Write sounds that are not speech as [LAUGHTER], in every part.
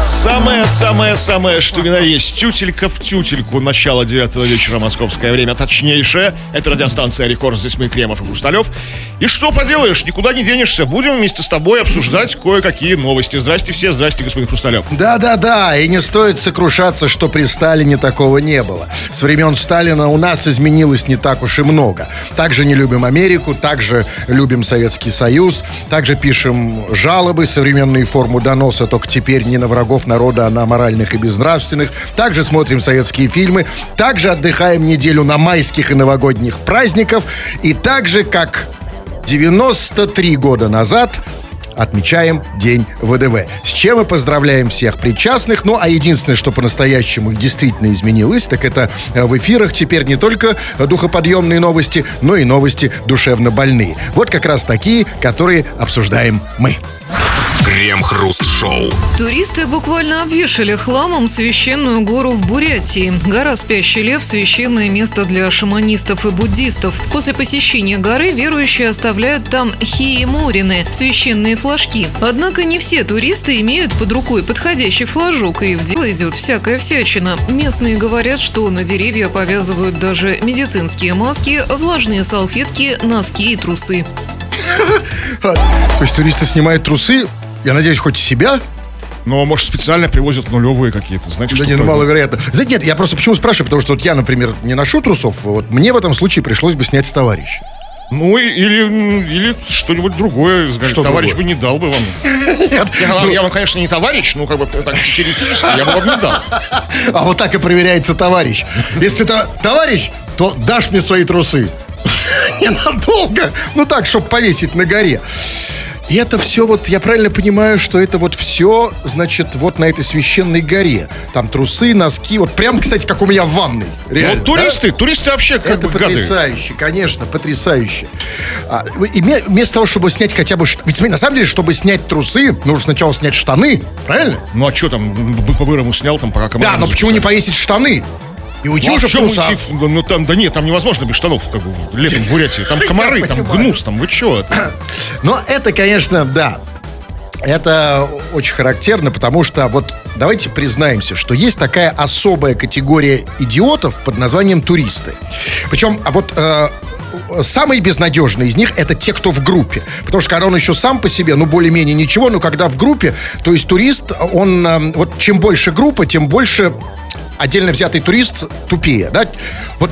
Самое-самое-самое, что ни на есть, тютелька в тютельку, начало 9 вечера, московское время, точнейшее. Это радиостанция «Рекорд», здесь мы, Кремов и Хрусталев. И что поделаешь, никуда не денешься, будем вместе с тобой обсуждать кое-какие новости. Здрасте все, здрасте, господин Хрусталев. Да-да-да, и не стоит сокрушаться, что при Сталине такого не было. С времен Сталина у нас изменилось не так уж и много. Также не любим Америку, также любим Советский Союз, также пишем жалобы, современные форму доноса, только теперь не на врагов народа, а на моральных и безнравственных. Также смотрим советские фильмы, также отдыхаем неделю на майских и новогодних праздников, и также, как 93 года назад, отмечаем День ВДВ. С чем мы поздравляем всех причастных. Ну, а единственное, что по-настоящему действительно изменилось, так это э, в эфирах теперь не только духоподъемные новости, но и новости душевно больные. Вот как раз такие, которые обсуждаем мы. Крем-хруст-шоу. Туристы буквально обвешали хламом священную гору в Бурятии. Гора Спящий Лев – священное место для шаманистов и буддистов. После посещения горы верующие оставляют там хиеморины – священные флажки. Однако не все туристы имеют под рукой подходящий флажок, и в дело идет всякая всячина. Местные говорят, что на деревья повязывают даже медицинские маски, влажные салфетки, носки и трусы. [LAUGHS] То есть туристы снимают трусы, я надеюсь, хоть себя, Но, может, специально привозят нулевые какие-то, знаете, Да что нет, ну, маловероятно. Знаете, нет, я просто почему спрашиваю, потому что вот я, например, не ношу трусов, вот мне в этом случае пришлось бы снять с товарища. Ну, или, м, или что-нибудь другое. Что товарищ другое? бы не дал бы вам. Нет. Я, вам- я вам, конечно, не товарищ, ну, как бы, так, теоретически я бы вам не дал. [LAUGHS] А вот так и проверяется товарищ. Если ты товарищ, то дашь мне свои трусы. [LAUGHS] Ненадолго. Ну так, чтобы повесить на горе. И это все вот, я правильно понимаю, что это вот все, значит, вот на этой священной горе. Там трусы, носки, вот прям, кстати, как у меня в ванной. Реально, Вот туристы, туристы вообще как Это бы гады. потрясающе, конечно, потрясающе. А, и ме- вместо того, чтобы снять хотя бы... Ведь смотри, на самом деле, чтобы снять трусы, нужно сначала снять штаны, правильно? Ну, а что там, по-бырому снял там, пока команда Да, но почему не повесить штаны? И уйти Ну, уже в трусах. уйти? Ну, там, да нет, там невозможно без штанов, как бы, летом в Бурятии. Там [LAUGHS] комары, там гнус, там, вы это? [CLEARS THROAT] Но это, конечно, да. Это очень характерно, потому что вот давайте признаемся, что есть такая особая категория идиотов под названием туристы. Причем, а вот э, самые безнадежные из них это те, кто в группе. Потому что когда он еще сам по себе, ну, более-менее ничего, но когда в группе, то есть турист, он, э, вот чем больше группа, тем больше отдельно взятый турист тупее, да? Вот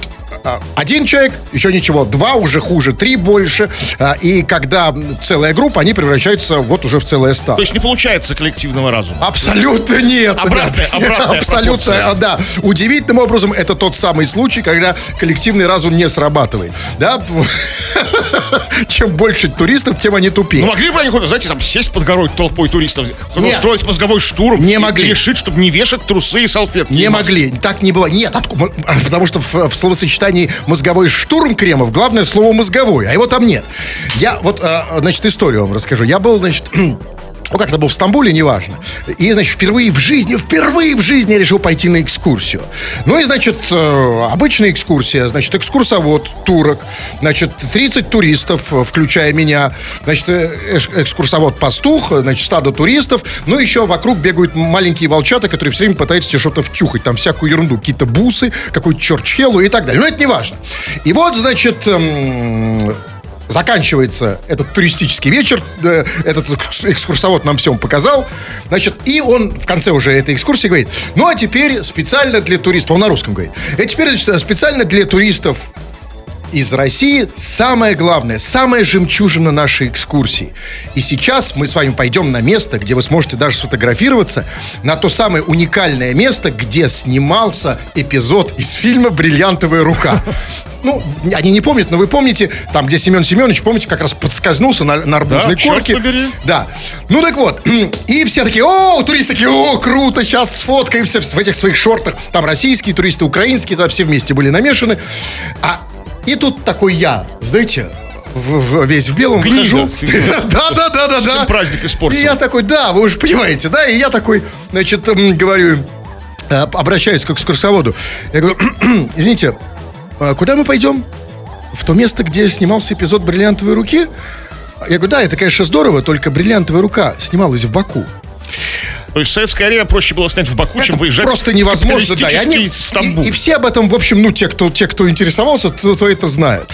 один человек, еще ничего, два уже хуже, три больше, а, и когда целая группа, они превращаются вот уже в целое стадо. То есть не получается коллективного разума. Абсолютно нет. Обратная- да. [LAUGHS] обратная Абсолютно, пропорция. а, да. Удивительным образом это тот самый случай, когда коллективный разум не срабатывает. Да? [LAUGHS] Чем больше туристов, тем они тупее. Ну, могли бы они, знаете, там, сесть под горой толпой туристов, Нет. устроить мозговой штурм Не могли. решить, чтобы не вешать трусы и салфетки. Не и могли, так не бывает. Нет, отку- м- потому что в, в словосочетании мозговой штурм Кремов главное слово мозговой, а его там нет. Я вот, а, значит, историю вам расскажу. Я был, значит, [CLEARS THROAT] ну как это был в Стамбуле, неважно. И, значит, впервые в жизни, впервые в жизни я решил пойти на экскурсию. Ну и, значит, э, обычная экскурсия, значит, экскурсовод, турок, значит, 30 туристов, э, включая меня, значит, э, эш- экскурсовод пастух, э, значит, стадо туристов, ну еще вокруг бегают маленькие волчата, которые все время пытаются что-то втюхать, там всякую ерунду, какие-то бусы, какую-то черчхелу и так далее. Но это не важно. И вот, значит, эм, Заканчивается этот туристический вечер, этот экс- экскурсовод нам всем показал, значит, и он в конце уже этой экскурсии говорит, ну а теперь специально для туристов, он на русском говорит, и теперь значит, специально для туристов из России самое главное, самая жемчужина нашей экскурсии. И сейчас мы с вами пойдем на место, где вы сможете даже сфотографироваться, на то самое уникальное место, где снимался эпизод из фильма «Бриллиантовая рука». Ну, они не помнят, но вы помните, там, где Семен Семенович, помните, как раз подскользнулся на, на арбузной Да, корке. побери. Да. Ну так вот, [CLEARS THROAT] и все такие, о, туристы такие, о, круто, сейчас сфоткаемся в этих своих шортах. Там российские туристы, украинские, там все вместе были намешаны. А и тут такой я, знаете, в- в- весь в белом Гнида. выхожу. [LAUGHS] Да, да, да, да, да. праздник испортил. И я такой, да, вы уже понимаете, да, и я такой, значит, говорю, э, обращаюсь к экскурсоводу. Я говорю, [CLEARS THROAT] извините, а куда мы пойдем? В то место, где снимался эпизод «Бриллиантовой руки»? Я говорю, да, это, конечно, здорово, только бриллиантовая рука снималась в Баку. То есть советское время проще было снять в Баку, чем выезжать Просто в невозможно, да. И, они- Стамбул. и- и все об этом, в общем, ну, те, кто, те, кто интересовался, то, то это знают.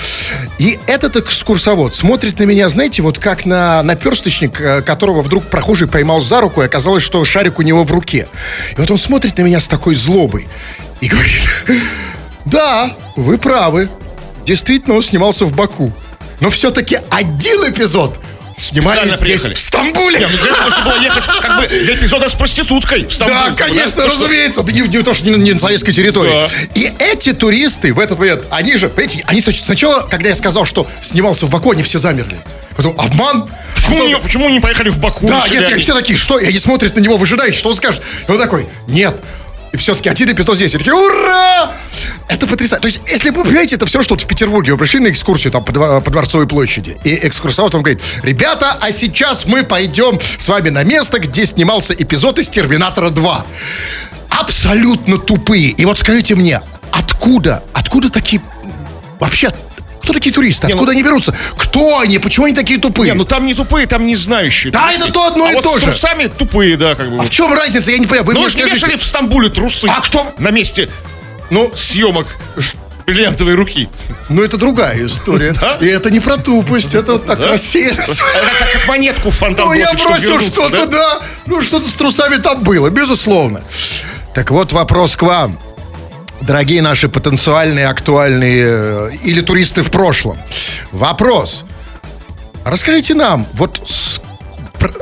И этот экскурсовод смотрит на меня, знаете, вот как на наперсточник, э, которого вдруг прохожий поймал за руку, и оказалось, что шарик у него в руке. И вот он смотрит на меня с такой злобой и говорит, [LAUGHS] да, вы правы, действительно, он снимался в Баку. Но все-таки один эпизод снимали здесь, приехали. в Стамбуле. Не, ну, для этого было ехать как бы [LAUGHS] для эпизода с проституткой в Стамбул. Да, бы, конечно, Потому что- разумеется. Да не, не то, что не, не на советской территории. Да. И эти туристы в этот момент, они же, понимаете, они снач- сначала, когда я сказал, что снимался в Баку, они все замерли. Потом обман. Почему, Потом- не, почему не поехали в Баку? Да, нет, они? все такие, что? И они смотрят на него, выжидают, что он скажет. И он такой, нет. И все-таки один эпизод здесь. И такие, ура! Это потрясающе. То есть, если вы понимаете, это все, что вот в Петербурге. Вы пришли на экскурсию там по, по Дворцовой площади. И экскурсовод вам говорит, ребята, а сейчас мы пойдем с вами на место, где снимался эпизод из «Терминатора 2». Абсолютно тупые. И вот скажите мне, откуда, откуда такие... Вообще, кто такие туристы? Не, ну- Откуда они берутся? Кто они? Почему они такие тупые? Не, ну там не тупые, там не знающие. Да, это то одно а и вот то с же. трусами тупые, да, как бы. А в чем разница? Я не понимаю. Вы Ну, мне скажите. вешали в Стамбуле трусы. А кто? На месте Ну, съемок бриллиантовой руки. ну, это другая история. [LAUGHS] Да? И это не про тупость, это вот так Да? рассеялось. [LAUGHS] Это как, монетку в фонтан Ну, я бросил что-то, да? да. Ну, что-то с трусами там было, безусловно. Так вот, вопрос к вам. Дорогие наши потенциальные, актуальные э, или туристы в прошлом. Вопрос. Расскажите нам, вот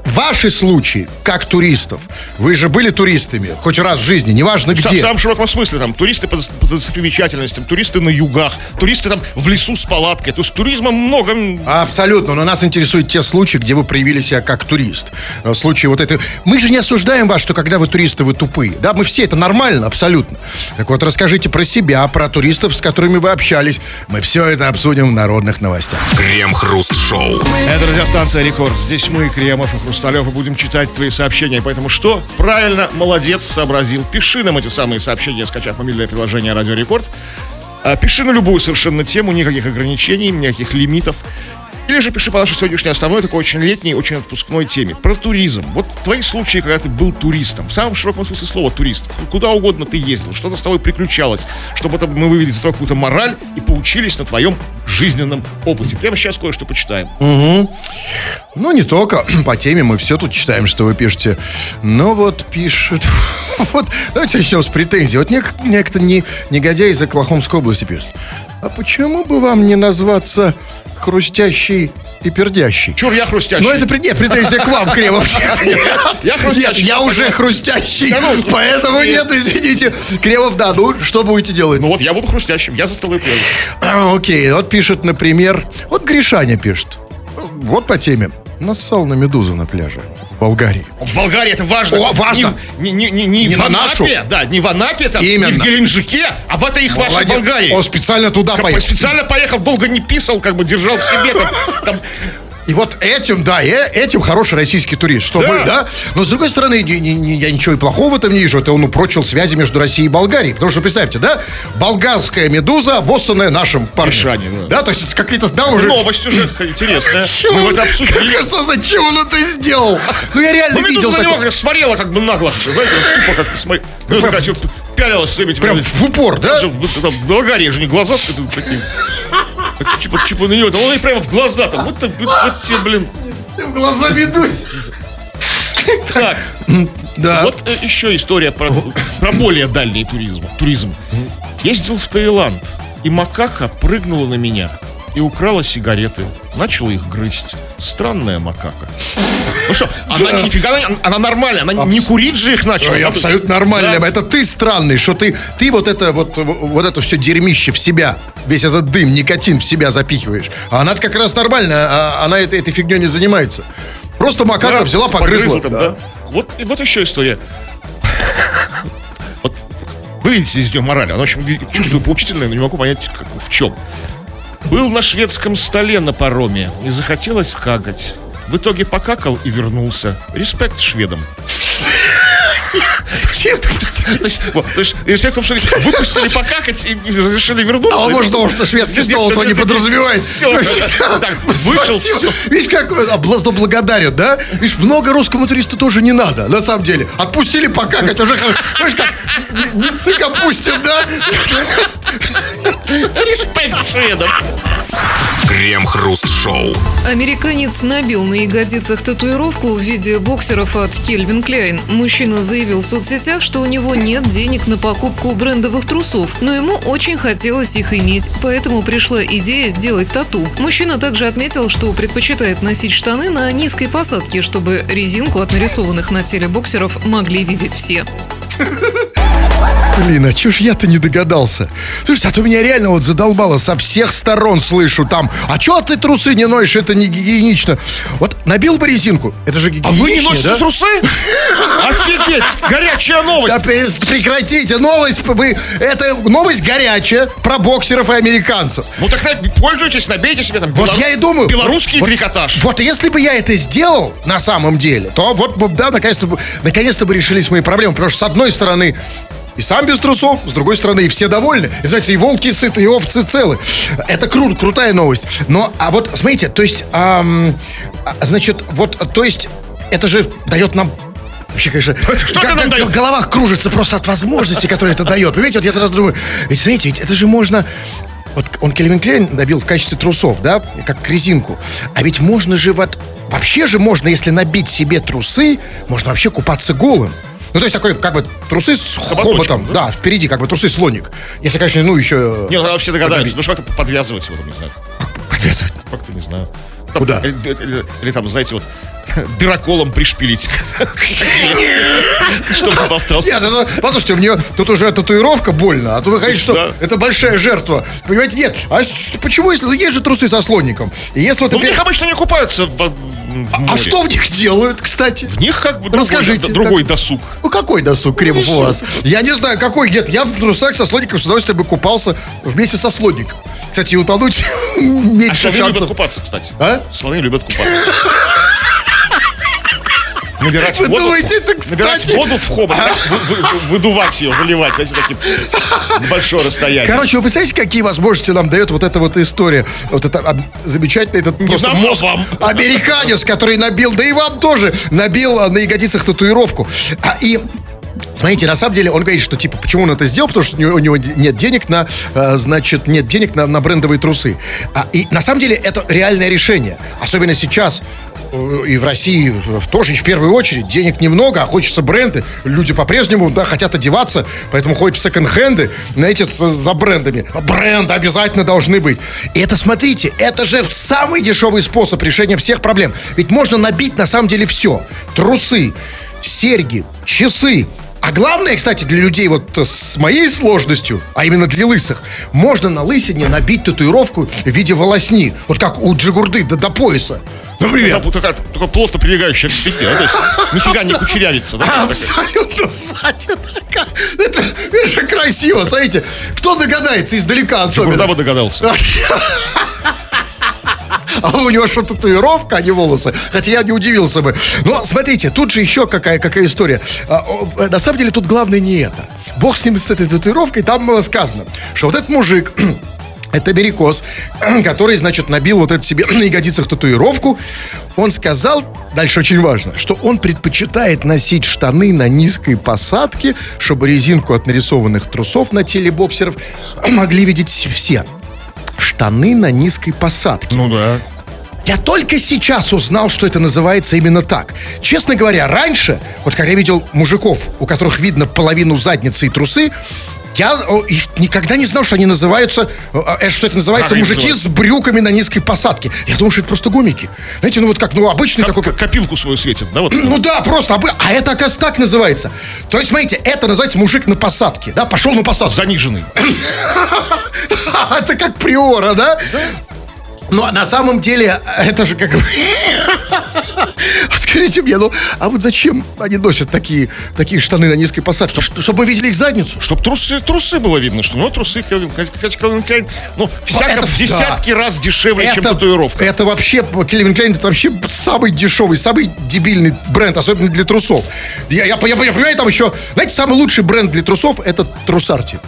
ваши случаи, как туристов, вы же были туристами хоть раз в жизни, неважно В где. самом широком смысле, там, туристы по, по достопримечательностям, туристы на югах, туристы там в лесу с палаткой. То есть туризма много. Абсолютно, но нас интересуют те случаи, где вы проявили себя как турист. В случае вот этой... Мы же не осуждаем вас, что когда вы туристы, вы тупые. Да, мы все, это нормально, абсолютно. Так вот, расскажите про себя, про туристов, с которыми вы общались. Мы все это обсудим в народных новостях. Крем-хруст-шоу. Это радиостанция Рекорд. Здесь мы, Кремов и Хрусталев, и будем читать твои сообщения. Поэтому что? Правильно, молодец, сообразил. Пиши нам эти самые сообщения, скачав мобильное приложение Радио Рекорд. А, Пиши на любую совершенно тему, никаких ограничений, никаких лимитов. Или же пиши по нашей сегодняшней основной, такой очень летней, очень отпускной теме. Про туризм. Вот твои случаи, когда ты был туристом. В самом широком смысле слова турист. Куда угодно ты ездил, что-то с тобой приключалось. Чтобы это мы вывели этого какую-то мораль и поучились на твоем жизненном опыте. Прямо сейчас кое-что почитаем. Ну, не только. [CLEARS THROAT] По теме мы все тут читаем, что вы пишете. Но вот пишет... [LAUGHS] Вот, давайте начнем с претензий. Вот нек- некто не, негодяй из Оклахомской области пишет. А почему бы вам не назваться хрустящий и пердящий? Чур, я хрустящий. Ну, это нет, претензия к вам, Кремов. [LAUGHS] Я Нет, хрустящий. я уже хрустящий, поэтому нет. нет, извините. Кремов, да, ну, что будете делать? Ну вот я буду хрустящим, я за столы прямо. А, Окей, вот пишет, например, вот Гришаня пишет. Вот по теме. Нассал на медузу на пляже Болгарии. В Болгарии это важно. О, важно. Не, не, не, не, Не в на Анапе, нашу. да, не в Анапе, там, не в Именно. Геленджике, а в этой их вашей Молодец. Болгарии. Он специально туда Как поехал. Специально поехал, долго не писал, как бы держал в себе там. там И вот этим, да, э- этим хороший российский турист. Чтобы, Да. да. Но с другой стороны, ни- ни- ни- я ничего и плохого в этом не вижу. Это он упрочил связи между Россией и Болгарией. Потому что, представьте, да, болгарская медуза, обоссанная нашим парнем. Да. Да, то есть какие-то, да, уже... новость уже интересная. [LAUGHS] Чего Мы он- в это обсудили. Кажется, зачем он это сделал? Ну, я реально Ну, видел Медуза на него смотрела как бы нагло. Знаете, вот тупо как-то смотрела. Ну, пялилась с этими... Прям в упор, да? Что, вот Болгарии же не глаза такие. Типа, типа на него, он ей прямо в глаза там. Вот, вот, тебе, блин. В глаза медузе. Так, Да. вот э, еще история про, про более дальний туризм. туризм. Ездил в Таиланд, и макака прыгнула на меня и украла сигареты. Начала их грызть. Странная макака. Ну что, она нифига, она, нормальная, она не курить же их начала. Она- абсолютно нормально. Да. Это ты странный, что ты, ты вот это вот, вот это все дерьмище в себя, весь этот дым, никотин в себя запихиваешь. А она как раз нормальная, а она этой, этой фигней не занимается. Просто макака Да, взяла, погрызла. там, да. да. Вот, вот еще история. Вот вы видите из нее мораль. Она очень ви- чувствую поучительная, но не могу понять, как- в чем. Был на шведском столе на пароме и захотелось какать. В итоге покакал и вернулся. Респект шведам. То есть, вот, то есть инспектор что выпустили покакать и разрешили вернуться. А он может думал, что шведский стол то не подразумевает. Все, так, вышел. Видишь, как облазно благодарен, да? Видишь, много русскому туристу тоже не надо, на самом деле. Отпустили покакать, уже хорошо. Знаешь, как не- не сык опустим, да? Респект шведам. Крем-хруст-шоу. Американец набил на ягодицах татуировку в виде боксеров от Кельвин Кляйн. Мужчина заявил в соцсетях, что у него нет денег на покупку брендовых трусов, но ему очень хотелось их иметь, поэтому пришла идея сделать тату. Мужчина также отметил, что предпочитает носить штаны на низкой посадке, чтобы резинку от нарисованных на теле боксеров могли видеть все. [LAUGHS] Блин, а чё ж я-то не догадался? Слушайте, а то меня реально вот задолбало со всех сторон слышу там. А чё ты трусы не ноешь? Это не гигиенично. Вот набил бы резинку. Это же А гигиенично, вы не носите да? трусы? [LAUGHS] Офигеть! Горячая новость! Да прекратите, новость, вы, это новость горячая про боксеров и американцев. Ну так пользуйтесь, набейте себе там Вот я и думаю. белорусский вот, трикотаж. Вот если бы я это сделал на самом деле, то вот, да, наконец-то бы, наконец-то бы решились мои проблемы. Потому что с одной стороны и сам без трусов, с другой стороны и все довольны. И, знаете, и волки сыты, и овцы целы. Это круто, крутая новость. Но, а вот, смотрите, то есть, а, значит, вот, то есть, это же дает нам Вообще, конечно, [LAUGHS] Что нам г- дает? в головах кружится просто от возможностей, которые это дает. Понимаете, вот я сразу думаю, ведь смотрите, ведь это же можно... Вот он Кельвин Клейн набил в качестве трусов, да, как резинку. А ведь можно же вот... Вообще же можно, если набить себе трусы, можно вообще купаться голым. Ну, то есть такой, как бы, трусы с Хоботочком, хоботом. да? Да, впереди, как бы, трусы слоник. Если, конечно, ну, еще... Не, ну все догадаются. Ну как-то подвязывать его, там, не знаю. Подвязывать. Как-то не знаю. Там, Куда? Или, или- или там, знаете, вот дыроколом пришпилить. Чтобы болтался. Нет, ну, послушайте, у нее тут уже татуировка больно, а то вы хотите, что это большая жертва. Понимаете, нет. А почему, если... Ну, есть же трусы со слоником. И если вот Ну, в них обычно не купаются А что в них делают, кстати? В них как бы другой, Расскажите, другой как- досуг. Ну, какой досуг Кремов у вас? Я не знаю, какой. Нет, я в трусах со слоником с удовольствием бы купался вместе со слоником. Кстати, утонуть [LAUGHS] А меньше любят шансов. купаться, кстати. А? Слоны любят купаться. Набирать Вы воду, думаете, это набирать кстати? воду в хобот, да, вы- вы- выдувать ее, выливать, знаете, таким большое расстояние. Короче, вы представляете, какие возможности нам дает вот эта вот история? Вот это об- замечательный этот просто нам, а мозг вам. американец, который набил, да и вам тоже, набил а, на ягодицах татуировку. А, и Смотрите, на самом деле он говорит, что типа, почему он это сделал, потому что у него, нет денег на, э, значит, нет денег на, на брендовые трусы. А, и на самом деле это реальное решение. Особенно сейчас и в России тоже, и в первую очередь, денег немного, а хочется бренды. Люди по-прежнему, да, хотят одеваться, поэтому ходят в секонд-хенды, знаете, за брендами. Бренды обязательно должны быть. И это, смотрите, это же самый дешевый способ решения всех проблем. Ведь можно набить на самом деле все. Трусы, серьги, часы. А главное, кстати, для людей вот с моей сложностью, а именно для лысых, можно на лысине набить татуировку в виде волосни. Вот как у Джигурды до, до пояса. Например. Такая, такая, такая плотно прилегающая к спине, да, то есть нифига не кучерявится, да. Абсолютно сзади такая. Это, это красиво, смотрите. Кто догадается издалека особенно? бы догадался? [LAUGHS] А у него что, татуировка, а не волосы? Хотя я не удивился бы. Но смотрите, тут же еще какая, какая история. А, э, На самом деле тут главное не это. Бог с ним, с этой татуировкой, там было сказано, что вот этот мужик, [CLEARS THROAT] это америкос, [CLEARS THROAT] который, значит, набил вот это себе [CLEARS THROAT] на ягодицах татуировку. Он сказал, дальше очень важно, что он предпочитает носить штаны на низкой посадке, чтобы резинку от нарисованных трусов на теле боксеров [CLEARS THROAT] могли видеть все. Штаны на низкой посадке. Ну да. Я только сейчас узнал, что это называется именно так. Честно говоря, раньше, вот когда я видел мужиков, у которых видно половину задницы и трусы, я их никогда не знал, что они называются, э, что это называется они мужики с брюками на низкой посадке. Я думал, что это просто гомики. Знаете, ну вот как, ну обычный Как, такой... копилку свою светит, да, вот. Ну да, просто, а это, оказывается, так называется. То есть, смотрите, это называется мужик на посадке, да, пошел на посадку. Заниженный. [LAUGHS] Это как приора, да? Но на самом деле это же как бы... [LAUGHS] скажите мне, ну, а вот зачем они носят такие, такие штаны на низкой посадке? Чтоб- Чтобы мы видели их задницу? Чтоб трусы, трусы было видно, что ну трусы Кельвин Клейн, ну, всяко это в десятки да. раз дешевле, чем татуировка. Это вообще, Кельвин Клейн, это вообще самый дешевый, самый дебильный бренд, особенно для трусов. Я, я, я, я понимаю, там еще, знаете, самый лучший бренд для трусов это Трусарти.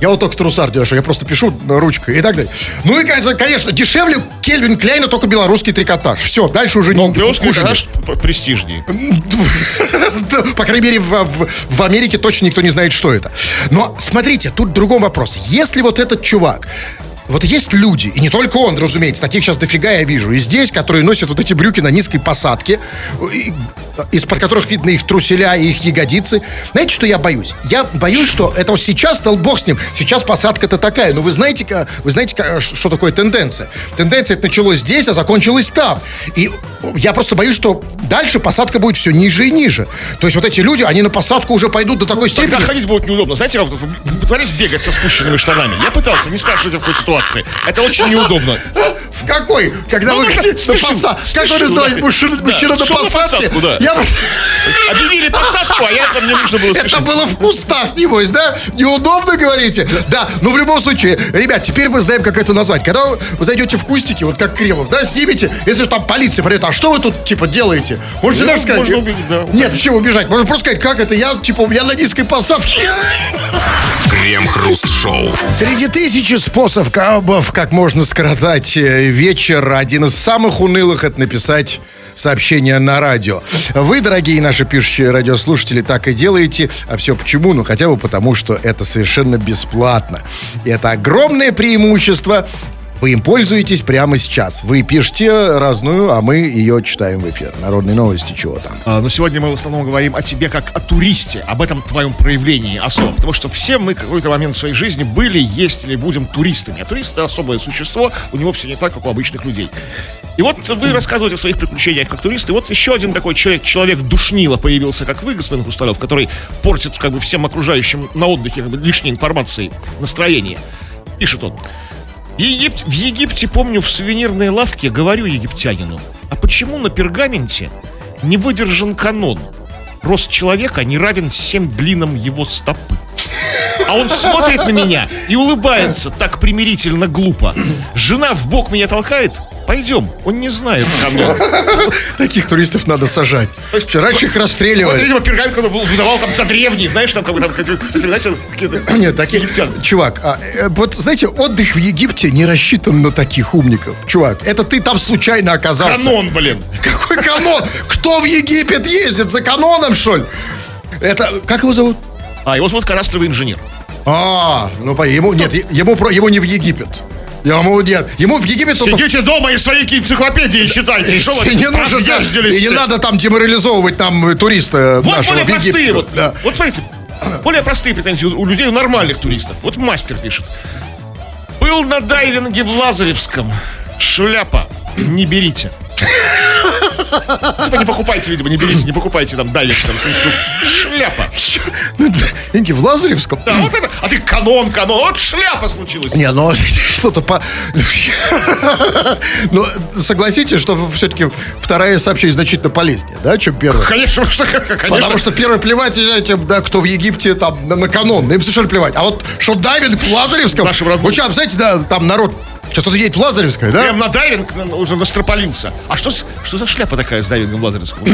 Я вот только Трусарти ношу, я просто пишу ручкой и так далее. Ну и, конечно, дешевле Кельвин Клейна только белорусский трикотаж. Все, дальше уже не Белорусский наш престижнее. [LAUGHS] По крайней мере, в, в- в Америке точно никто не знает, что это. Но смотрите, тут другой вопрос. Если вот этот чувак вот есть люди, и не только он, разумеется, таких сейчас дофига я вижу, и здесь, которые носят вот эти брюки на низкой посадке, из-под которых видно их труселя и их ягодицы. Знаете, что я боюсь? Я боюсь, что это вот сейчас, стал бог с ним, сейчас посадка-то такая, но вы знаете, вы знаете, ка- что такое тенденция? Тенденция это началось здесь, а закончилась там. И я просто боюсь, что дальше посадка будет все ниже и ниже. То есть вот эти люди, они на посадку уже пойдут до такой степени. Тогда ходить будет неудобно. Знаете, пытались бегать со спущенными штанами? Я пытался, не спрашивайте в какой ситуации. Это очень неудобно. В какой? Когда Ну, вы ну, хотите на посадку? Как вы называете мужчина, на шел на посадке? посадку, да. Я- Объявили посадку, а я там мне нужно было Это было в кустах, небось, да? Неудобно говорите? Да, но в любом случае, ребят, теперь мы знаем, как это назвать. Когда вы зайдете в кустики, вот как Кремов, да, снимете, если там полиция придет, а что вы тут, типа, делаете? Можете Ну, даже сказать? можно убедить, да. Нет, зачем убежать? Можно просто сказать, как это? Я, типа, у меня на низкой посадке. Крем-хруст-шоу. Среди тысячи способов, как можно скоротать вечер, один из самых унылых это написать сообщение на радио. Вы, дорогие наши пишущие радиослушатели, так и делаете. А все почему? Ну, хотя бы потому, что это совершенно бесплатно. И это огромное преимущество. Вы им пользуетесь прямо сейчас. Вы пишете разную, а мы ее читаем в эфир. Народные новости, чего там. А, Но сегодня мы в основном говорим о тебе как о туристе, об этом твоем проявлении особо. Потому что все мы какой-то момент в своей жизни были, есть или будем туристами. А турист это особое существо, у него все не так, как у обычных людей. И вот вы рассказываете о своих приключениях как турист, и вот еще один такой человек, человек душнило появился, как вы, господин Хусталев, который портит как бы всем окружающим на отдыхе как бы, лишней информации настроение. Пишет он. В, Егип- в Египте, помню, в сувенирной лавке говорю египтянину, а почему на пергаменте не выдержан канон? Рост человека не равен всем длинам его стопы. А он смотрит на меня и улыбается так примирительно глупо. Жена в бок меня толкает. Пойдем, он не знает [LAUGHS] канон. Таких туристов надо сажать. Раньше их Вот, расстреливали. видимо, пергамент выдавал там за древний, знаешь, там, как бы, там, какие-то, знаете, [CLEARS THROAT] какие-то Нет, таких, египтян. чувак, а, э, вот знаете, отдых в Египте не рассчитан на таких умников. Чувак, это ты там случайно оказался. Канон, блин. Какой канон? Кто в Египет ездит за каноном, что ли? Это, как его зовут? А, его зовут кадастровый инженер. А, ну, по- ему, нет, ему, про- ему не в Египет. Ему нет. Ему в Египет только... Сидите дома и свои энциклопедии читайте. Что вы не нужно, да, и не надо там деморализовывать там э, туриста Вот нашего более простые. Вот, Да. вот смотрите, более простые претензии у людей, у нормальных туристов. Вот мастер пишет. Был на дайвинге в Лазаревском. Шляпа. Не берите. Типа не покупайте, видимо, не берите, не покупайте там дайвинг там, Шляпа. Ну, Деньги в Лазаревском? Да, вот это. А ты канон, канон. Вот шляпа случилась. Не, ну [LAUGHS] что-то по... Ну, согласитесь, что все-таки вторая сообщение значительно полезнее, да, чем первая? Конечно, что, конечно. Потому что первое плевать, знаете, да, кто в Египте там на, на канон, им совершенно плевать. А вот что дайвинг в Лазаревском, Нашим вот сейчас, знаете, да, там народ сейчас кто-то едет в Лазаревское, да? Прям на дайвинг уже настропалился. А что, что за шляпа такая с дайвингом Лазаревском?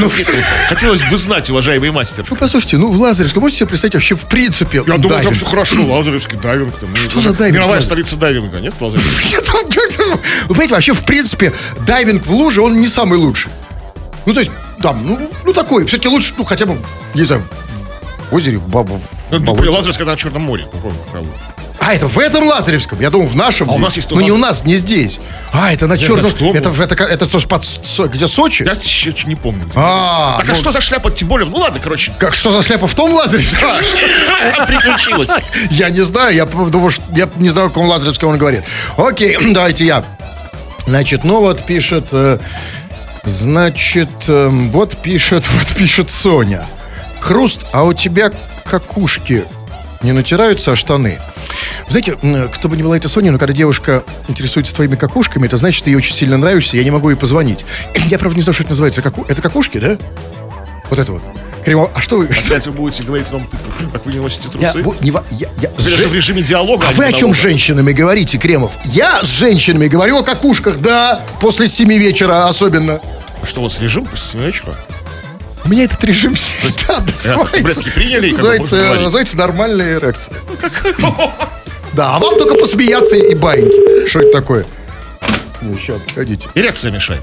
Хотелось бы знать, уважаемый мастер. Ну, послушайте, ну, в Лазаревском, можете себе представить вообще в принципе Я думал, там все хорошо, Лазаревский дайвинг. Там, ну, Что за дайвинг, Мировая столица дайвинга, нет, Лазаревский? [LAUGHS] Вы понимаете, вообще, в принципе, дайвинг в луже, он не самый лучший. Ну, то есть, там, ну, ну такой, все-таки лучше, ну, хотя бы, не знаю, в озере, в бабу. Ну, ну, Лазаревская на Черном море. А, это в этом Лазаревском? Я думал, в нашем. А у нас есть Ну, не у нас, не здесь. А, это на черном... Это, это, это тоже под... Где Сочи? Я не помню. А, так а ну, что за шляпа, тем более, ну ладно, короче. Как, что за шляпа в том Лазаревском? [LAUGHS] Приключилось. [LAUGHS] Я не знаю, я думаю, я не знаю, о каком Лазаревском он говорит. Окей, [CLEARS THROAT] давайте я. Значит, ну вот пишет, э, значит, э, вот пишет, [LAUGHS] вот пишет Соня. Хруст, а у тебя какушки не натираются о штаны? Знаете, кто бы ни была эта Соня, но когда девушка интересуется твоими какушками, это значит, ты ей очень сильно нравишься, я не могу ей позвонить. [CLEARS THROAT] Я, правда, не знаю, что это называется. Каку... Это какушки, да? Вот это вот. Кремо... А что вы... Опять вы будете говорить нам, как вы не носите Я, трусы. бу- не во- я- я- Теперь это в режиме диалога. А не вы о чем с женщинами говорите, Кремов? Я с женщинами говорю о какушках, да, после семи вечера особенно. А Что у вас режим после 7 вечера? У меня этот режим всегда называется, таблетки приняли, называется, называется нормальная эрекция. [LAUGHS] Да, а вам только посмеяться и баиньки. Что это такое? Ну, сейчас, погодите. Эрекция мешает.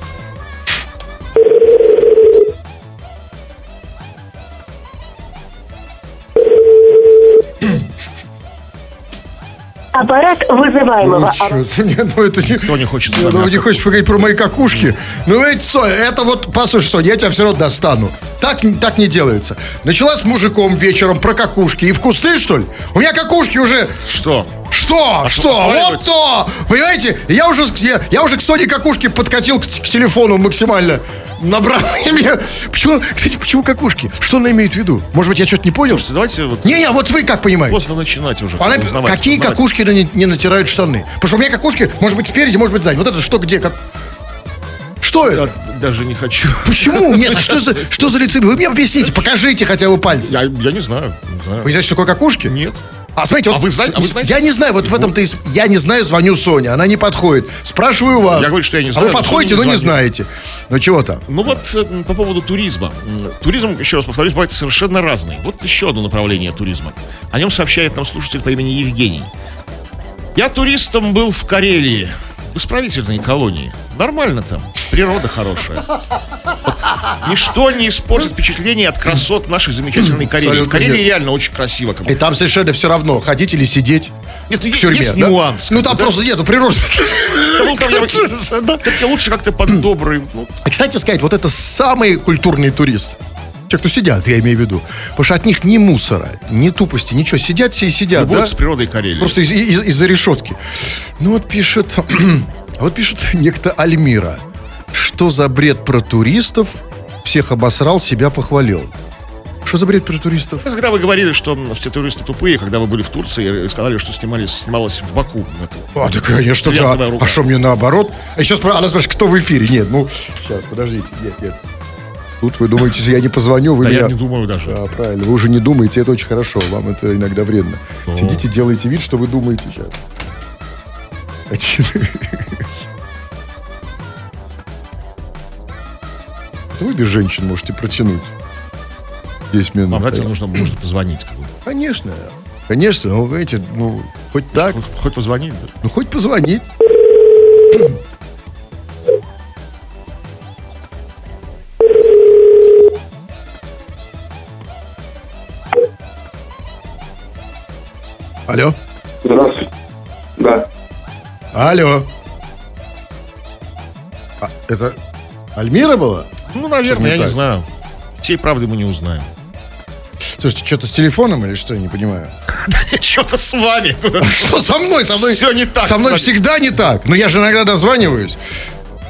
Аппарат вызываемого. Ну, чё, не, ну это не... Кто не хочет с Ну, не хочешь поговорить про мои какушки? Ну, ведь, Соня, это вот, послушай, Соня, я тебя все равно достану. Так, так не делается. Начала с мужиком вечером про какушки. И в кусты, что ли? У меня какушки уже... Что? Что? что? Вот то! Понимаете, я уже, я, я уже к Соне какушки подкатил к, к телефону максимально. Набрал [LAUGHS] мне. Почему, кстати, почему какушки? Что она имеет в виду? Может быть, я что-то не понял? Слушайте, давайте вот Не-не, вот вы как понимаете? поздно начинать уже. Она- узнавать, какие узнавать. какушки не, не натирают штаны? Потому что у меня какушки, может быть, спереди, может быть, сзади. Вот это что где? Как... Что это? Я даже не хочу. Почему? [LAUGHS] Нет, а что за, что за лицемерие? Вы мне объясните, покажите хотя бы пальцы. Я, я не знаю. Не знаю. Вы знаете, что такое какушки? Нет. А, смотрите, вот, А вы знаете- а вы знаете? Я не знаю, вот в этом-то Я не знаю, звоню Соне, она не подходит. Спрашиваю вас. Я говорю, что я не А знаю, вы но подходите, но не не звонит. знаете. Ну чего там? Ну вот э, по поводу туризма. Туризм, еще раз повторюсь, бывает совершенно разный. Вот еще одно направление туризма. О нем сообщает нам слушатель по имени Евгений. Я туристом был в Карелии, в исправительной колонии. Нормально там, природа хорошая. Вот ничто не испортит впечатление от красот нашей замечательной Карелии. В Карелии реально очень красиво. как. И там совершенно все равно, ходить или сидеть Нет, ну, в тюрьме. есть да? нюанс. Ну там да. просто нету природы. Ну, там я лучше как-то под добрый. ну, кстати сказать, вот это самый культурный турист. Те, кто сидят, я имею в виду. Потому что от них ни мусора, ни тупости, ничего. Сидят все и сидят, любовь да? с природой Карелии. Просто из- из- из-за решетки. Ну вот пишет, [CLEARS THROAT] вот пишет [LAUGHS] некто Альмира. Что за бред про туристов? Всех обосрал, себя похвалил. Что за бред про туристов? Когда вы говорили, что все туристы тупые, когда вы были в Турции, сказали, что снимались, снималось в Баку. Это- А, да, конечно, да. Рука. А что мне наоборот? А сейчас она спрашивает, кто в эфире? Нет, ну, сейчас, подождите. Нет, нет. Тут вы думаете, если я не позвоню, вы Да меня... я не думаю даже. Да, правильно. Вы уже не думаете, это очень хорошо. Вам это иногда вредно. Сидите, делайте вид, что вы думаете сейчас. Это вы без женщин можете протянуть. 10 минут. Вам ради нужно, нужно позвонить. Как бы. Конечно. Конечно, ну, видите, ну, хоть так, Хоть, хоть позвонить. да. ну, хоть позвонить. Алло. Здравствуйте. Да. Алло. А, это Альмира была? Ну, наверное, я не не так. знаю. Всей правды мы не узнаем. Слушайте, что-то с телефоном или что, я не понимаю. [LAUGHS] Что-то с вами. Что со мной? Со мной Всё не так Со мной всегда не так. Но я же иногда дозваниваюсь.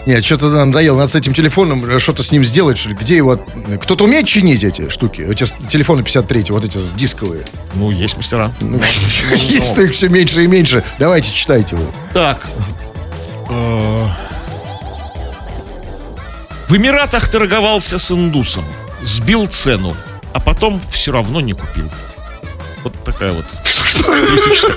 Нет, что-то надоело. Надо с этим телефоном что-то с ним сделать, что ли. Где его... от- Кто-то умеет чинить эти штуки? Эти телефоны 53, вот эти дисковые. Ну, есть мастера. [LAUGHS] Есть их все меньше и меньше. Давайте, читайте вы. Так. Э, В Эмиратах торговался с индусом. Сбил цену, а потом все равно не купил. Вот такая вот. Туристическая.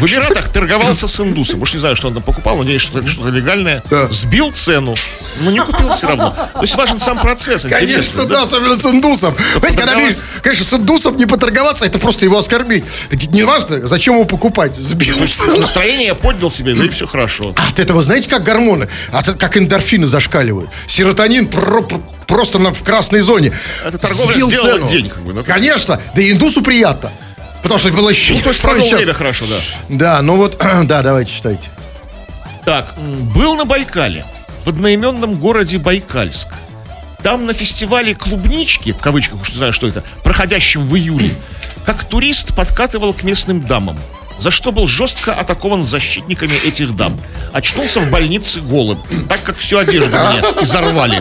В Эмиратах торговался с индусом. Уж не знаю, что он там покупал, надеюсь, что что-то легальное. Да. Сбил цену, но не купил все равно. То есть важен сам процесс. Конечно, да, особенно с индусом. Понимаете, когда видишь, конечно, с индусом не поторговаться, это просто его оскорбить. Так не важно, зачем его покупать. Сбил цену. Настроение я поднял себе, да и все хорошо. От этого, знаете, как гормоны? От, как эндорфины зашкаливают. Серотонин про- про- просто на, в красной зоне. Это торговля Сбил сделала цену. день, как бы, Конечно. Да и индусу приятно. Потому что было ощущение, Ну, то есть время хорошо, да. Да, ну вот, [CLEARS THROAT] да, давайте читайте. Так, был на Байкале, в одноименном городе Байкальск. Там на фестивале клубнички, в кавычках, уж не знаю, что это, проходящем в июле, как турист подкатывал к местным дамам, за что был жестко атакован защитниками этих дам. Очнулся в больнице голым, так как всю одежду мне [LAUGHS] изорвали.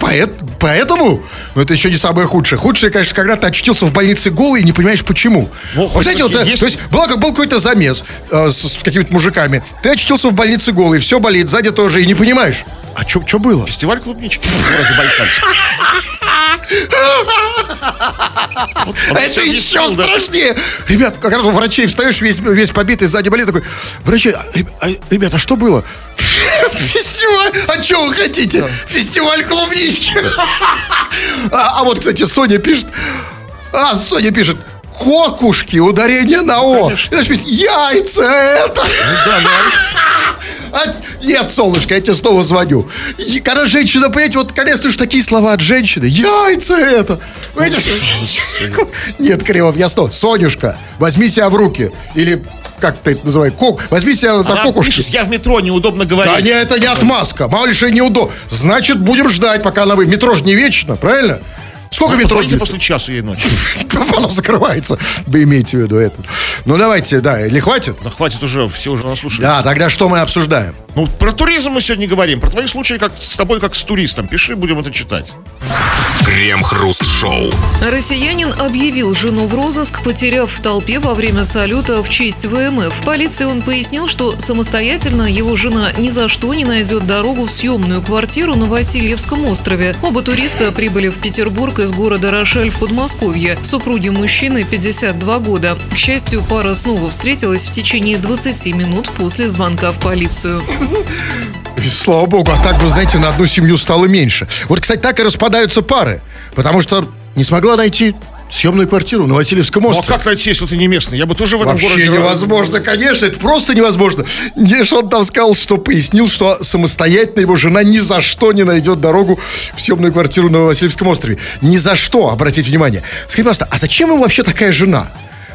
Поэт, поэтому? Ну, это еще не самое худшее. Худшее, конечно, когда ты очутился в больнице голый и не понимаешь, почему. Ну, вот, знаете, вот, э, есть. то есть как- был какой-то замес э, с, с какими-то мужиками. Ты очутился в больнице голый, все болит, сзади тоже, и не понимаешь. А что было? Фестиваль клубнички. Вот Это еще да. страшнее. Ребят, как раз у врачей встаешь весь, весь побитый, сзади болит, такой, врачи, а, а, ребят, а что было? Фестиваль, а что вы хотите? Фестиваль клубнички. А, а вот, кстати, Соня пишет, а, Соня пишет, кокушки, ударение на О. И Знаешь, пишет, яйца это. Да, да. А, нет, солнышко, я тебе снова звоню. И когда женщина, понимаете, вот конечно же такие слова от женщины. Яйца это. Понимаете? Нет, Кривов, я снова. Сонюшка, возьми себя в руки. Или как ты это называешь? Кок, возьми себя за Она кокушки. пишет, я в метро, неудобно Да говорить. не, это не отмазка. Мало ли что неудобно. Значит, будем ждать, пока она вы. Метро же не вечно, правильно? Сколько метро? Позвоните длится? после часа ей ночи. [LAUGHS] Оно закрывается. Вы имеете в виду это. Ну, давайте, да, или хватит? Да хватит уже, все уже наслушали. Да, тогда что мы обсуждаем? Ну, про туризм мы сегодня говорим. Про твои случаи как с тобой, как с туристом. Пиши, будем это читать. Крем-хруст-шоу. Россиянин объявил жену в розыск, потеряв в толпе во время салюта в честь ВМФ. Полиции он пояснил, что самостоятельно его жена ни за что не найдет дорогу в съемную квартиру на Васильевском острове. Оба туриста прибыли в Петербург из города Рошаль в Подмосковье. Супруги мужчины 52 года. К счастью, пара снова встретилась в течение 20 минут после звонка в полицию. И слава богу, а так бы, знаете, на одну семью стало меньше. Вот, кстати, так и распадаются пары. Потому что не смогла найти съемную квартиру на Васильевском Ну, а острове. как найти, если ты не местный? Я бы тоже в этом Вообще городе... невозможно, конечно, это просто невозможно. Лишь он там сказал, что пояснил, что самостоятельно его жена ни за что не найдет дорогу в съемную квартиру на Васильевском острове. Ни за что, обратите внимание. Скажите, пожалуйста, а зачем ему вообще такая жена?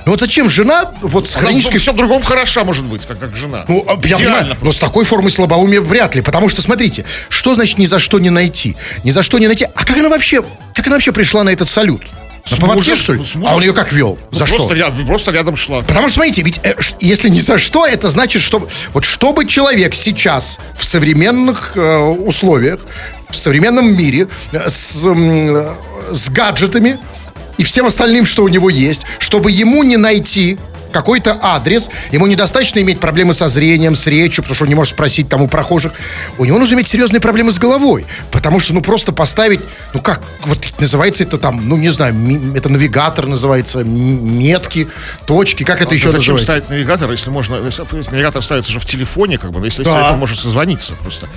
Ну вот зачем жена вот с Она хронической... во всем другом хороша может быть, как, как жена. Ну, а, я Идеально. понимаю, но с такой формой слабоумия вряд ли. Потому что, смотрите, что значит ни за что не найти? Ни за что не найти. А как она вообще, как она вообще пришла на этот салют? На С поводке, мужем, что ли? ну. А он ее как вел? Ну, За просто, что? ря- просто рядом шла. Потому что, смотрите, ведь э, если ни за что, это значит, что вот чтобы человек сейчас в современных э, условиях, в современном мире э, с, э, с гаджетами и всем остальным, что у него есть, чтобы ему не найти какой-то адрес, ему недостаточно иметь проблемы со зрением, с речью, потому что он не может спросить там у прохожих. У него нужно иметь серьезные проблемы с головой, потому что, ну, просто поставить, ну, как, вот называется это там, ну, не знаю, это навигатор называется, метки, точки, как это еще Ну, зачем называется? ставить навигатор, если можно... если- навигатор ставится же в телефоне, как бы, если Да. с телефона можно созвониться просто.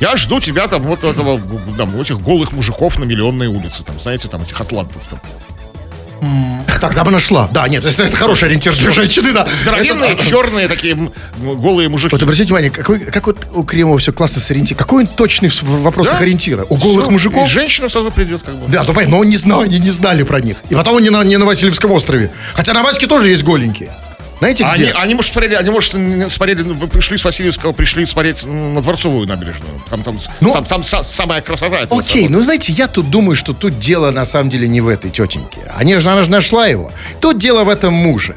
Я жду тебя там вот этого, там, этих голых мужиков на миллионной улице, там, знаете, там, этих атлантов. Там. Тогда бы нашла. Да, нет, это, это хороший ориентир для женщины, да. Здоровенные, Это- черные такие голые мужики. Вот обратите внимание, какой, как вот у Кремова все классно с ориентиром. Какой он точный в вопросах Да? ориентира? У голых Всё, мужиков? И женщина сразу придет, как бы. Да, ну, понятно, но он не знал, они не знали про них. И потом он не на, не на Васильевском острове. Хотя на Ваське тоже есть голенькие. Знаете, А Они, где? они, может, смотрели, они, может, смотрели, ну, пришли с Васильевского, пришли смотреть на Дворцовую набережную. Там, там, Ну, там, там са- самая красота. этого Окей, ну знаете, я тут думаю, что тут дело на самом деле не в этой тетеньке. Они она же нашла его. Тут дело в этом муже.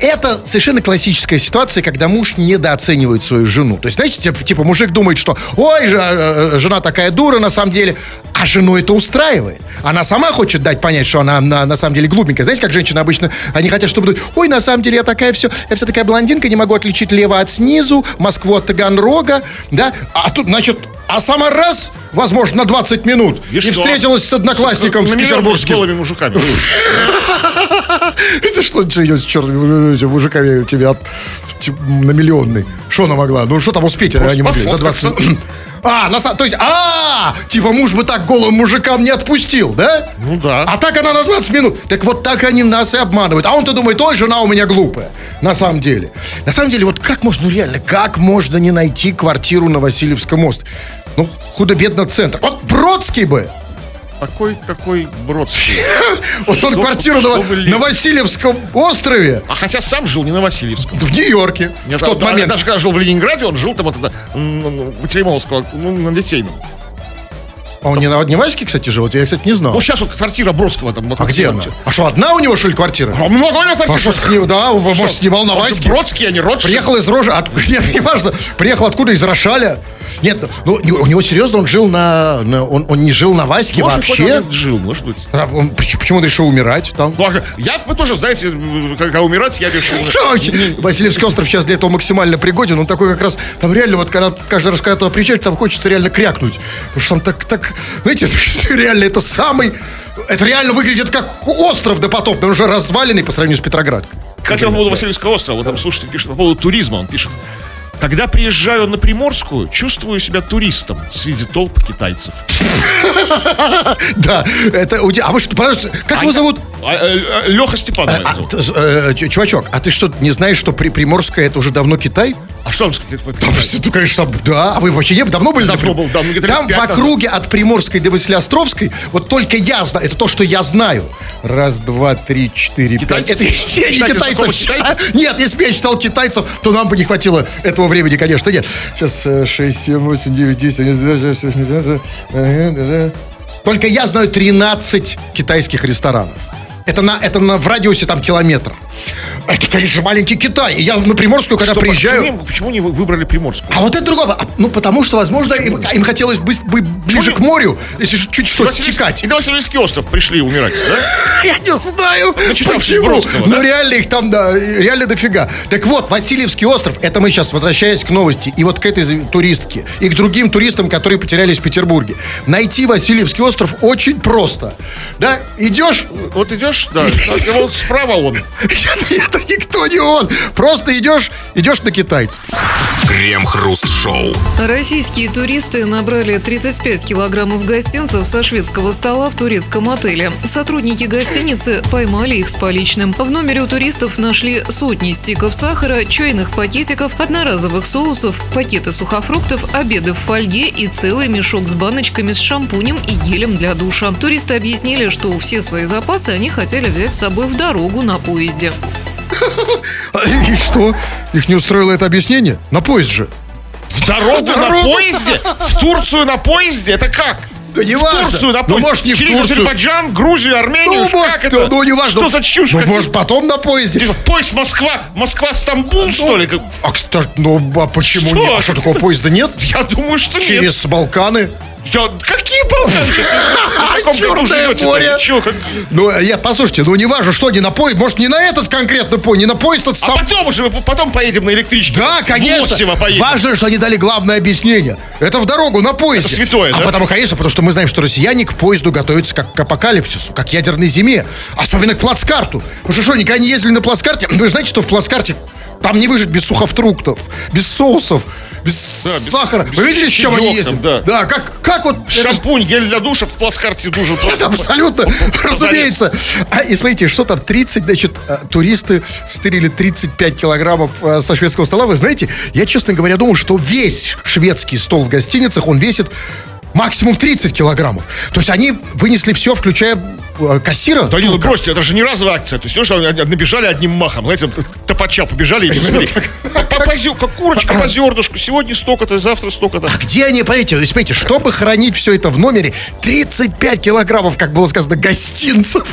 Это совершенно классическая ситуация, когда муж недооценивает свою жену. То есть, знаете, типа, типа, мужик думает, что ой, ж- э, жена такая дура на самом деле, а жену это устраивает. Она сама хочет дать понять, что она на, на самом деле глупенькая. Знаете, как женщины обычно, они хотят, чтобы думать, ой, на самом деле я такая все, я вся такая блондинка, не могу отличить лево от снизу, Москву от Таганрога, да, а тут, значит, а сама раз, возможно, на 20 минут и, что? встретилась с одноклассником с С петербургским. голыми мужиками. [LAUGHS] [LAUGHS] Это что же с черными мужиками у тебя типа, на миллионный? Что она могла? Ну, что там успеть? Они могли. За 20 пофоткаться. минут. [CLEARS THROAT] А, на самом... То есть, а, типа муж бы так голым мужикам не отпустил, да? Ну да. А так она на 20 минут. Так вот так они нас и обманывают. А он-то думает, ой, жена у меня глупая. На самом деле. На самом деле, вот как можно, ну реально, как можно не найти квартиру на Васильевском острове? Ну, худо-бедно центр. Вот Бродский бы. Такой, такой Бродский. [LAUGHS] Вот он квартиру на, Васильевском острове А хотя сам жил не на Васильевском. в Нью-Йорке. В тот момент. Даже когда жил в Ленинграде, он жил там вот это, м, у Теремовского, ну, на Литейном. А он не на Одневайске, кстати, жил? Вот Я, кстати, не знал. Ну, сейчас вот квартира Бродского там. а где она? А что, одна у него, что ли, квартира? А много у него квартир. А что с ним, да, может, снимал на Он Ваське? Бродский, а не Ротшильд. Приехал из Рожи, от, [LAUGHS] нет, не важно, приехал откуда, из Рошаля. Нет, ну, не- у него серьезно, он жил на... на- он, он не жил на Ваське Может, вообще. он жил, может быть. А он- поч- почему он решил умирать там? Ну, а я, вы тоже знаете, когда умирать, я решил... Васильевский остров сейчас для этого максимально пригоден. Он такой как раз, там реально, вот когда каждый раз, когда туда приезжаешь, там хочется реально крякнуть. Потому что там так, так, знаете, [LAUGHS] реально, это самый, это реально выглядит как остров допотопный, он уже разваленный по сравнению с Петроградкой. Хотя по поводу Васильевского острова, вот там слушатель пишет по поводу туризма, он пишет. Когда приезжаю на Приморскую, чувствую себя туристом среди толп китайцев. [LAUGHS] Да, это у тебя, а вы что, подождите, как его зовут? Леха Степанов. меня А, зовут. т- э, чувачок, а ты что, не знаешь, что при, Приморская это уже давно Китай? А что сказать? Там, ну, конечно, там, да. А вы вообще не, давно были? Давно был, да, ну, Там в пять назад. округе от Приморской до Василиостровской, вот только я знаю, это то, что я знаю. Раз, два, три, четыре, пять. Китайцы? Это я не китайцев. А, Нет, если бы я читал китайцев, то нам бы не хватило этого времени, конечно, нет. Сейчас 6, 7, 8, 9, 10. Только я знаю 13 китайских ресторанов. Это на, это на, в радиусе там километра. Это, конечно, маленький Китай. И я на Приморскую, когда Что, приезжаю... Почему, почему не вы- выбрали Приморскую? А вот это другое. А, Ну, потому что, возможно, им, им хотелось быть, быть ближе не- к морю, если чуть что Васильевский- текать. И на Васильевский остров пришли умирать, да? [LAUGHS] Я не знаю, почему. Ну, реально их там, да, реально дофига. Так вот, Васильевский остров, это мы сейчас, возвращаясь к новости, и вот к этой туристке, и к другим туристам, которые потерялись в Петербурге. Найти Васильевский остров очень просто. Да, идешь, Вот идешь, да, [LAUGHS] а вот справа он. Это, [LAUGHS] это никто не он. Просто идешь, идешь на китайцев. Крем-хруст-шоу. Российские туристы набрали 35 килограммов гостинцев со шведского стола в турецком отеле. Сотрудники гостиницы поймали их с поличным. В номере у туристов нашли сотни стиков сахара, чайных пакетиков, одноразовых соусов, пакеты сухофруктов, обеды в фольге и целый мешок с баночками с шампунем и гелем для душа. Туристы объяснили, что все свои запасы они хотели взять с собой в дорогу на поезде. [LAUGHS] И что? Их не устроило это объяснение? На поезд же. В дорогу на дорогу. поезде? В Турцию на поезде? Это как? Да не В важно. Турцию на Ну, поезде? может, не в Через Турцию. Азербайджан, Грузию, Армению? Ну, может, как это? ну, не важно. Что за чушь? Ну, может, потом на поезде. Поезд Москва, Москва-Стамбул, что ли? А, кстати, ну, а почему Что? нет? А что, такого поезда нет? [LAUGHS] Я думаю, что нет. Через Балканы? Я- Какие [LAUGHS] каком году Черное море. Ну, я, послушайте, ну, не важно, что, не на поезд. Может, не на этот конкретно поезд, не на поезд, от А потом уже, мы потом поедем на электричке. Да, конечно. Важно, что они дали главное объяснение. Это в дорогу, на поезде. Это святое, а да? потому, конечно, потому что мы знаем, что россияне к поезду готовятся как к апокалипсису, как к ядерной зиме. Особенно к плацкарту. Потому что что, никогда не ездили на плацкарте? [CLEARS THROAT] Вы знаете, что в плацкарте там не выжить без сухофруктов, без соусов, без без- сахара. без Вы видели, с чем они ездят? да. как, как вот... это- Шампунь, гель для душа в плацкарте нужен. [LAUGHS] это абсолютно, [LAUGHS] разумеется. А, и смотрите, что там, 30, значит, э, туристы стырили 35 килограммов э, со шведского стола. Вы знаете, я, честно говоря, думал, что весь шведский стол в гостиницах, он весит максимум 30 килограммов. То есть они вынесли все, включая кассира. Да не, ну бросьте, это же не разовая акция. То есть, то, что они набежали одним махом, знаете, топача побежали и смотри, как курочка по зернышку. Сегодня столько-то, завтра столько-то. Где они, понимаете, понимаете, чтобы хранить все это в номере, 35 килограммов, как было сказано, гостинцев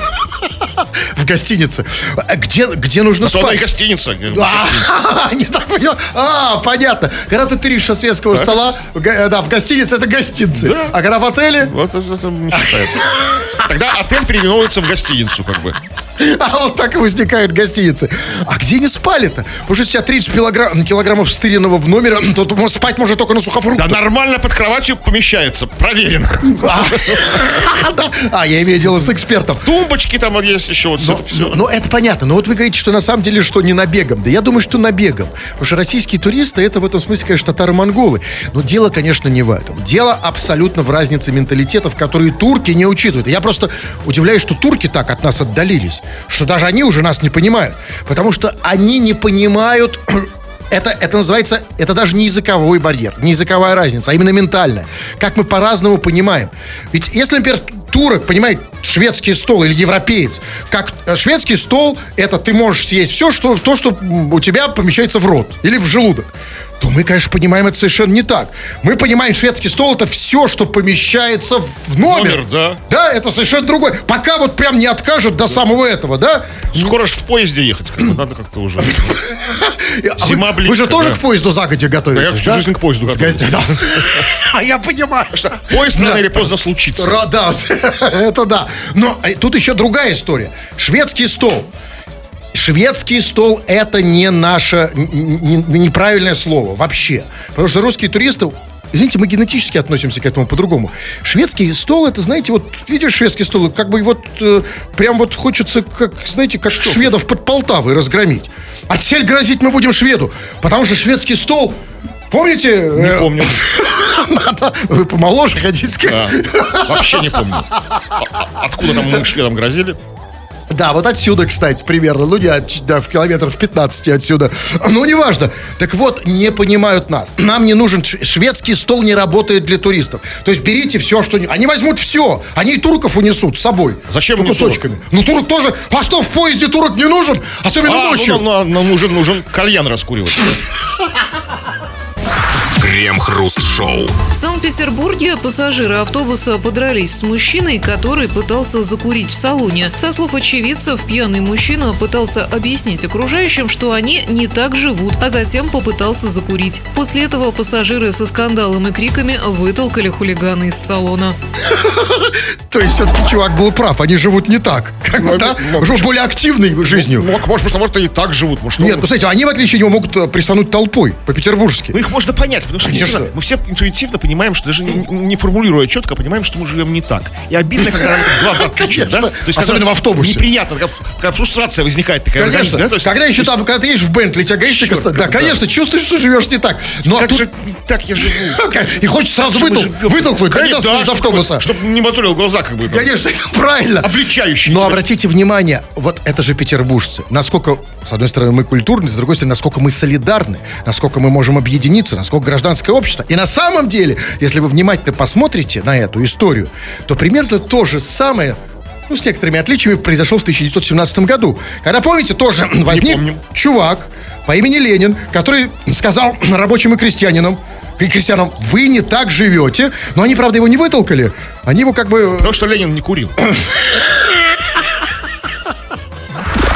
в гостинице. А Где, где нужно То она и спать? гостиница. [LAUGHS] А, не так понял. А, понятно. Когда ты тыришь со светского стола, э, да, в гостинице это гостинцы. Да. А когда в отеле, Вот это, это не считается. Тогда отель переименуется в гостиницу, как бы. [LAUGHS] а вот так и возникают гостиницы. А где не спали-то? Потому что у тебя 30 килограмм- килограммов стыренного в номере, то ты спать можно только на Да сухофруктах. нормально под кроватью помещается, проверено. [LAUGHS] А, да. А, я имею дело с экспертом. Тумбочки там есть еще вот Ну, это все. ну, ну, это понятно. Но вот вы говорите, что на самом деле, что не набегом. Да я думаю, что набегом. Потому что российские туристы, это в этом смысле, конечно, татаро-монголы. Но дело, конечно, не в этом. Дело абсолютно в разнице менталитетов, которые турки не учитывают. Я просто удивляюсь, что турки так от нас отдалились, что даже они уже нас не понимают. Потому что они не понимают [CLEARS THROAT] это, это называется, это даже не языковой барьер, не языковая разница, а именно ментальная. Как мы по-разному понимаем. Ведь если, например, турок понимает шведский стол или европеец, как э, шведский стол, это ты можешь съесть все, что, то, что у тебя помещается в рот или в желудок. То мы, конечно, понимаем это совершенно не так. Мы понимаем, шведский стол это все, что помещается в номер. Номер, да. Да, это совершенно другой. Пока вот прям не откажут до самого этого, да? Скоро ж в поезде ехать, как надо как-то уже. [LAUGHS] А Зима близко, вы же тоже да. к поезду загодя готовитесь, Да я всю жизнь к поезду готовлюсь. да. [LAUGHS] А я понимаю, что... Поезд рано Да. или поздно случится. Да, [LAUGHS] это да. Но э, тут еще другая история. Шведский стол. Шведский стол это не наше неправильное слово вообще. Потому что русские туристы Извините, мы генетически относимся к этому по-другому. Шведский стол, это, знаете, вот видишь шведский стол, как бы вот э, прям вот хочется, как, знаете, как шведов под Полтавой разгромить. Отсель грозить мы будем шведу, потому что шведский стол, помните? Не э, помню. [LAUGHS] Вы помоложе хотите Да. Вообще не помню. А- а- Откуда там мы шведам грозили? Да, вот отсюда, кстати, примерно. Ну, не от- да, в километров 15 отсюда. Ну, неважно. Так вот, не понимают нас. Нам не нужен... Шведский стол не работает для туристов. То есть берите все, что... Они возьмут все. Они и турков унесут с собой. Зачем кусочками. Ну, турок тоже... А что, в поезде турок не нужен? Особенно А, ночью. ну, ну, ну, нужен, нужен кальян раскуривать. Крем-хруст-шоу. В Санкт-Петербурге пассажиры автобуса подрались с мужчиной, который пытался закурить в салоне. Со слов очевидцев, пьяный мужчина пытался объяснить окружающим, что они не так живут, а затем попытался закурить. После этого пассажиры со скандалом и криками вытолкали хулигана из салона. [LAUGHS] То есть, все-таки чувак был прав. Они живут не так. Как бы, Ну, да? ну, Живут более активной жизнью. Может, просто, может, они и так живут. Нет, он- ну, смотрите, они, в отличие от него, могут э, присануть толпой по-петербургски. Ну, их можно понять, потому что Конечно. мы все интуитивно понимаем, что даже не, не формулируя четко, понимаем, что мы живем не так. И обидно, когда нам в глаза тычут, да? То есть, Особенно в автобусе. Неприятно, такая, фрустрация возникает. Такая, Конечно. да? То есть- когда еще там, когда ты едешь в Бентли, тебя гаишник Да, конечно, чувствуешь, что живешь не так. Но Как же так я живу? [LAUGHS] И хочешь сразу вытолкнуть, да, из, автобуса. Чтобы не мозолил глаза, как бы. Конечно, [LAUGHS] правильно. Обличающий Но обратите внимание, вот это же петербуржцы. Насколько, с одной стороны, мы культурны, с другой стороны, насколько мы солидарны, насколько мы можем объединиться, насколько гражданское общество. И на самом деле, если вы внимательно посмотрите на эту историю, то примерно то же самое ну, с некоторыми отличиями, произошел в 1917 году. Когда, помните, тоже возник чувак по имени Ленин, который сказал [CLEARS THROAT] рабочим и крестьянинам, крестьянам, вы не так живете. Но они, правда, его не вытолкали. Они его как бы Потому что Ленин не курил.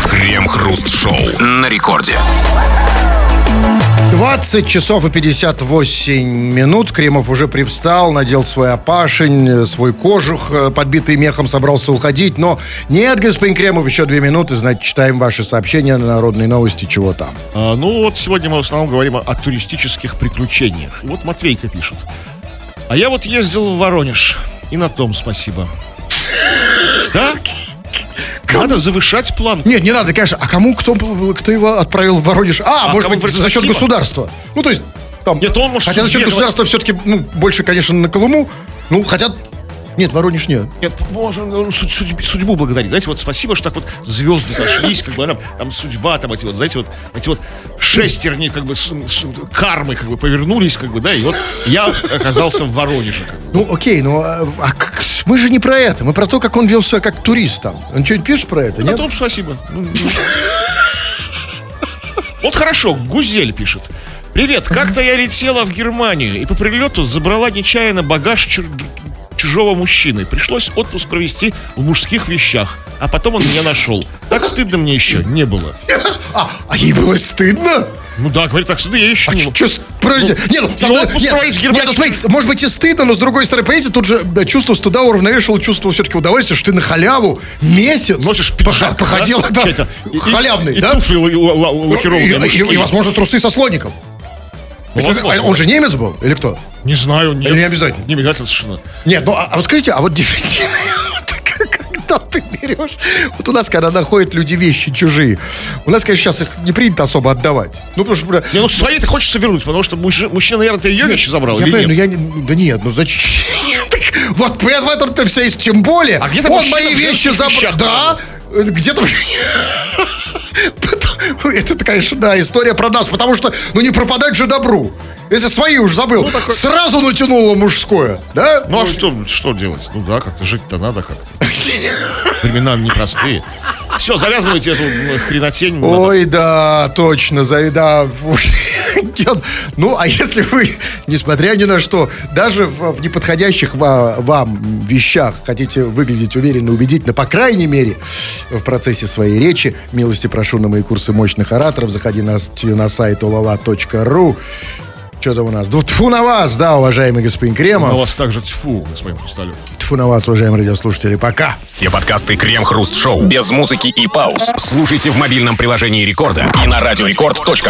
Крем-хруст-шоу. На рекорде. 20 часов и 58 минут. Кремов уже привстал, надел свой опашень, свой кожух, э, подбитый мехом, собрался уходить. Но нет, господин Кремов, еще две минуты, значит, читаем ваши сообщения на народные новости, чего там. А, ну вот сегодня мы в основном говорим о, о туристических приключениях. Вот Матвейка пишет. А я вот ездил в Воронеж. И на том спасибо. Да? Надо завышать план. Нет, не надо, конечно. А кому, кто, кто его отправил в Воронеж? А, А может быть, за счет государства. Ну, то есть, там... Нет, он может Хотя за счет государства все-таки, ну, больше, конечно, на Колыму. Ну, хотя... Нет, Воронеж нет. Нет, можно ну, суд- судьб- судьбу благодарить. Знаете, вот спасибо, что так вот звезды сошлись, как бы там, там судьба, там эти вот, знаете, вот эти вот шестерни, как бы, с- с- кармы, как бы, повернулись, как бы, да, и вот я оказался в Воронеже. как бы. Ну, окей, ну, а, а как- мы же не про это. Мы про то, как он вел себя как турист там. Он что-нибудь пишет про это, нет? том спасибо. Ну, ну. Вот хорошо, Гузель пишет. Привет, как-то я летела в Германию и по прилету забрала нечаянно багаж чур- чужого мужчины. Пришлось отпуск провести в мужских вещах, а потом он меня нашел. Так стыдно мне еще не было. [LAUGHS] А, а ей было стыдно? Ну да, говорит, так стыдно я еще А не было. смотрите, ну, не, ну, с и одной- отпуск нет, проводить в Германии. нет, ну, смотрите, может быть и стыдно, но с другой стороны, понимаете, тут же да, чувство стыда уравновешивало чувство все-таки удовольствия, что ты на халяву месяц Носишь пиджак, походил, да? да, халявный, и, да? И туфли Ну, лакированные, и, и- и, возможно, трусы со слоником. Если- возможно, он же немец был, или кто? Не знаю, нет. Или не обязательно? Не обязательно совершенно. Нет, ну а, а вот скажите, а вот действительно, [LAUGHS] когда ты берешь, вот у нас, когда находят люди вещи чужие, у нас, конечно, сейчас их не принято особо отдавать. Ну, потому что... Не, ну свои-то хочется вернуть, потому что мужчина, мужчина наверное, ты ее вещи забрал Я или понимаю, нет? но я не- да нет, ну зачем? [LAUGHS] Вот в этом-то вся есть, тем более. А где-то он мои вещи забрал. Да, где-то... [LAUGHS] Это, конечно, да, история про нас, потому что, ну не пропадать же добру. Если свои уж забыл, сразу натянуло мужское, да? Ну а что, что делать? Ну да, как-то жить-то надо как-то. Времена непростые. Все, завязывайте эту м, хренотень. надо. Ой, да, точно, за, да. Ну, а если вы, несмотря ни на что, даже в, неподходящих ва- вам вещах хотите выглядеть уверенно, убедительно, по крайней мере, в процессе своей речи, милости прошу на мои курсы мощных ораторов, заходи на, на сайт olala.ru. Что там у нас? Тьфу на вас, да, уважаемый господин На Кремов. вас также тьфу, господин Хрусталев. Тьфу на вас, уважаемые радиослушатели. Пока. Все подкасты Крем-Хруст Шоу без музыки и пауз. Слушайте в мобильном приложении Рекорда и на радиорекорд.ру.